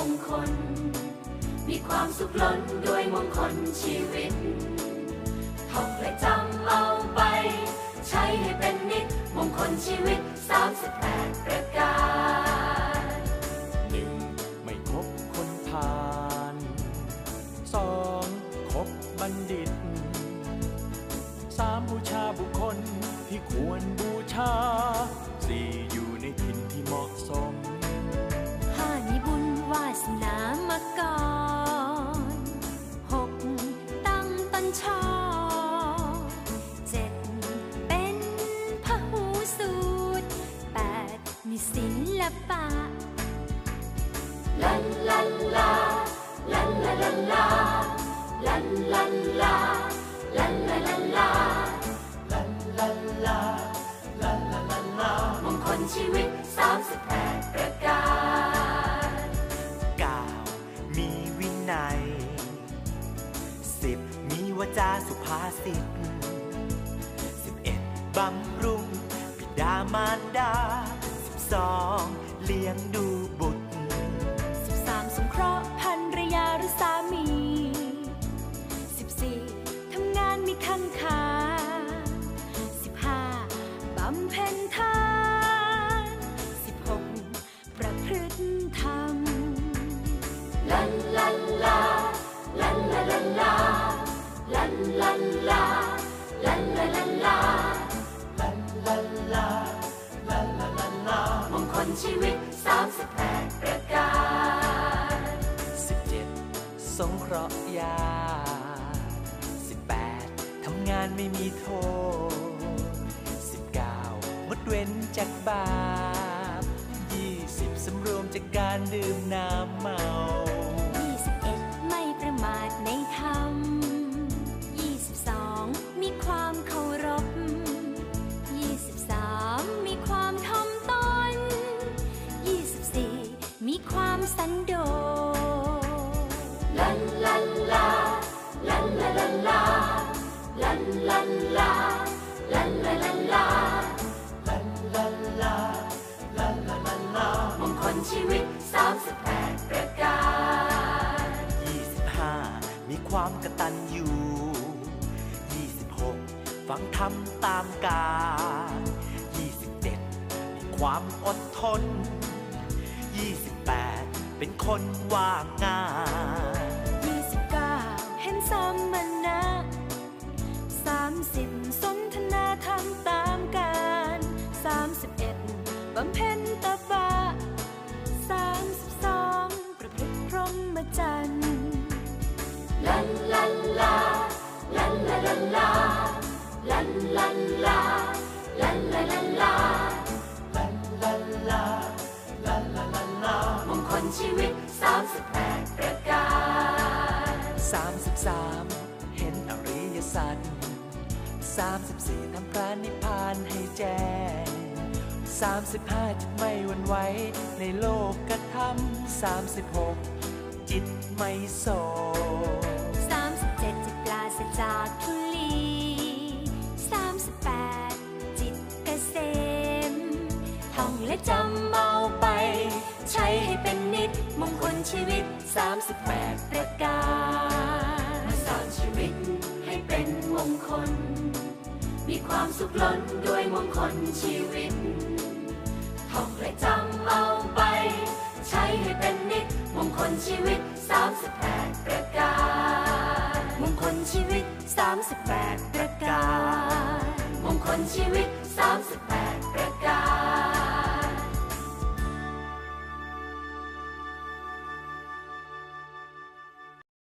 มงคล มีความสุขล้นด้วยมงคลชีวิตท่องและจำเอาไป ใช้ให้เป็นนิดมงคลชีวิต 38 ประการหนึ่งไม่คบคนพาลสองคบบัณฑิตสามบูชาบุคคลที่ควรบูชา ศิลปะลันลันลาลันลาลันลาลันลันลาลันลาลันลาลันลันลาลันลาลันลามงคลชีวิต38ปดประการ9มีวินัย10มีวาจาสุภาษิต11บำรุงบิดามารดา สองเลี้ยงดูบุตร วิต38ประการ17 สงเคราะห์ยา18ทำงานไม่มีโทษ 19งดเว้นจากบาป20สำรวมจากการดื่มน้ำเมา สันโดษลันลันลาลันลาลันลาลันลันลาลันลาลันลาลันลันลาลันลาลันลามงคลชีวิต 38 ประการ 25 มีความกตัญญู26 ฟังธรรมตามกาล27 มีความอดทน28 เป็นคนว่างงาน29เห็นสมณะ30สนทนาธรรมตามการ31บำเพ็ญตบะ32ประพฤติพรหมจรรย์ลันลันลาลันลาลันลาลันลันลา วิต 38 ประการ 33 เห็นอริยสัจ34ทำพระนิพพานให้แจ้ง 35จิตไม่หวันไหวในโลกกระทำ36 จิตไม่โศก37จิตปราศจากทุลี38 จิตเกษมท่องและจำเอาไป ชีวิต 38 ประการมาสร้างชีวิตให้เป็นมงคล มีความสุขล้นด้วยมงคลชีวิตท่องและจำเอาไป ใช้ให้เป็นนิดมงคลชีวิต 38 ประการ มงคลชีวิต 38 ประการ มงคลชีวิต 38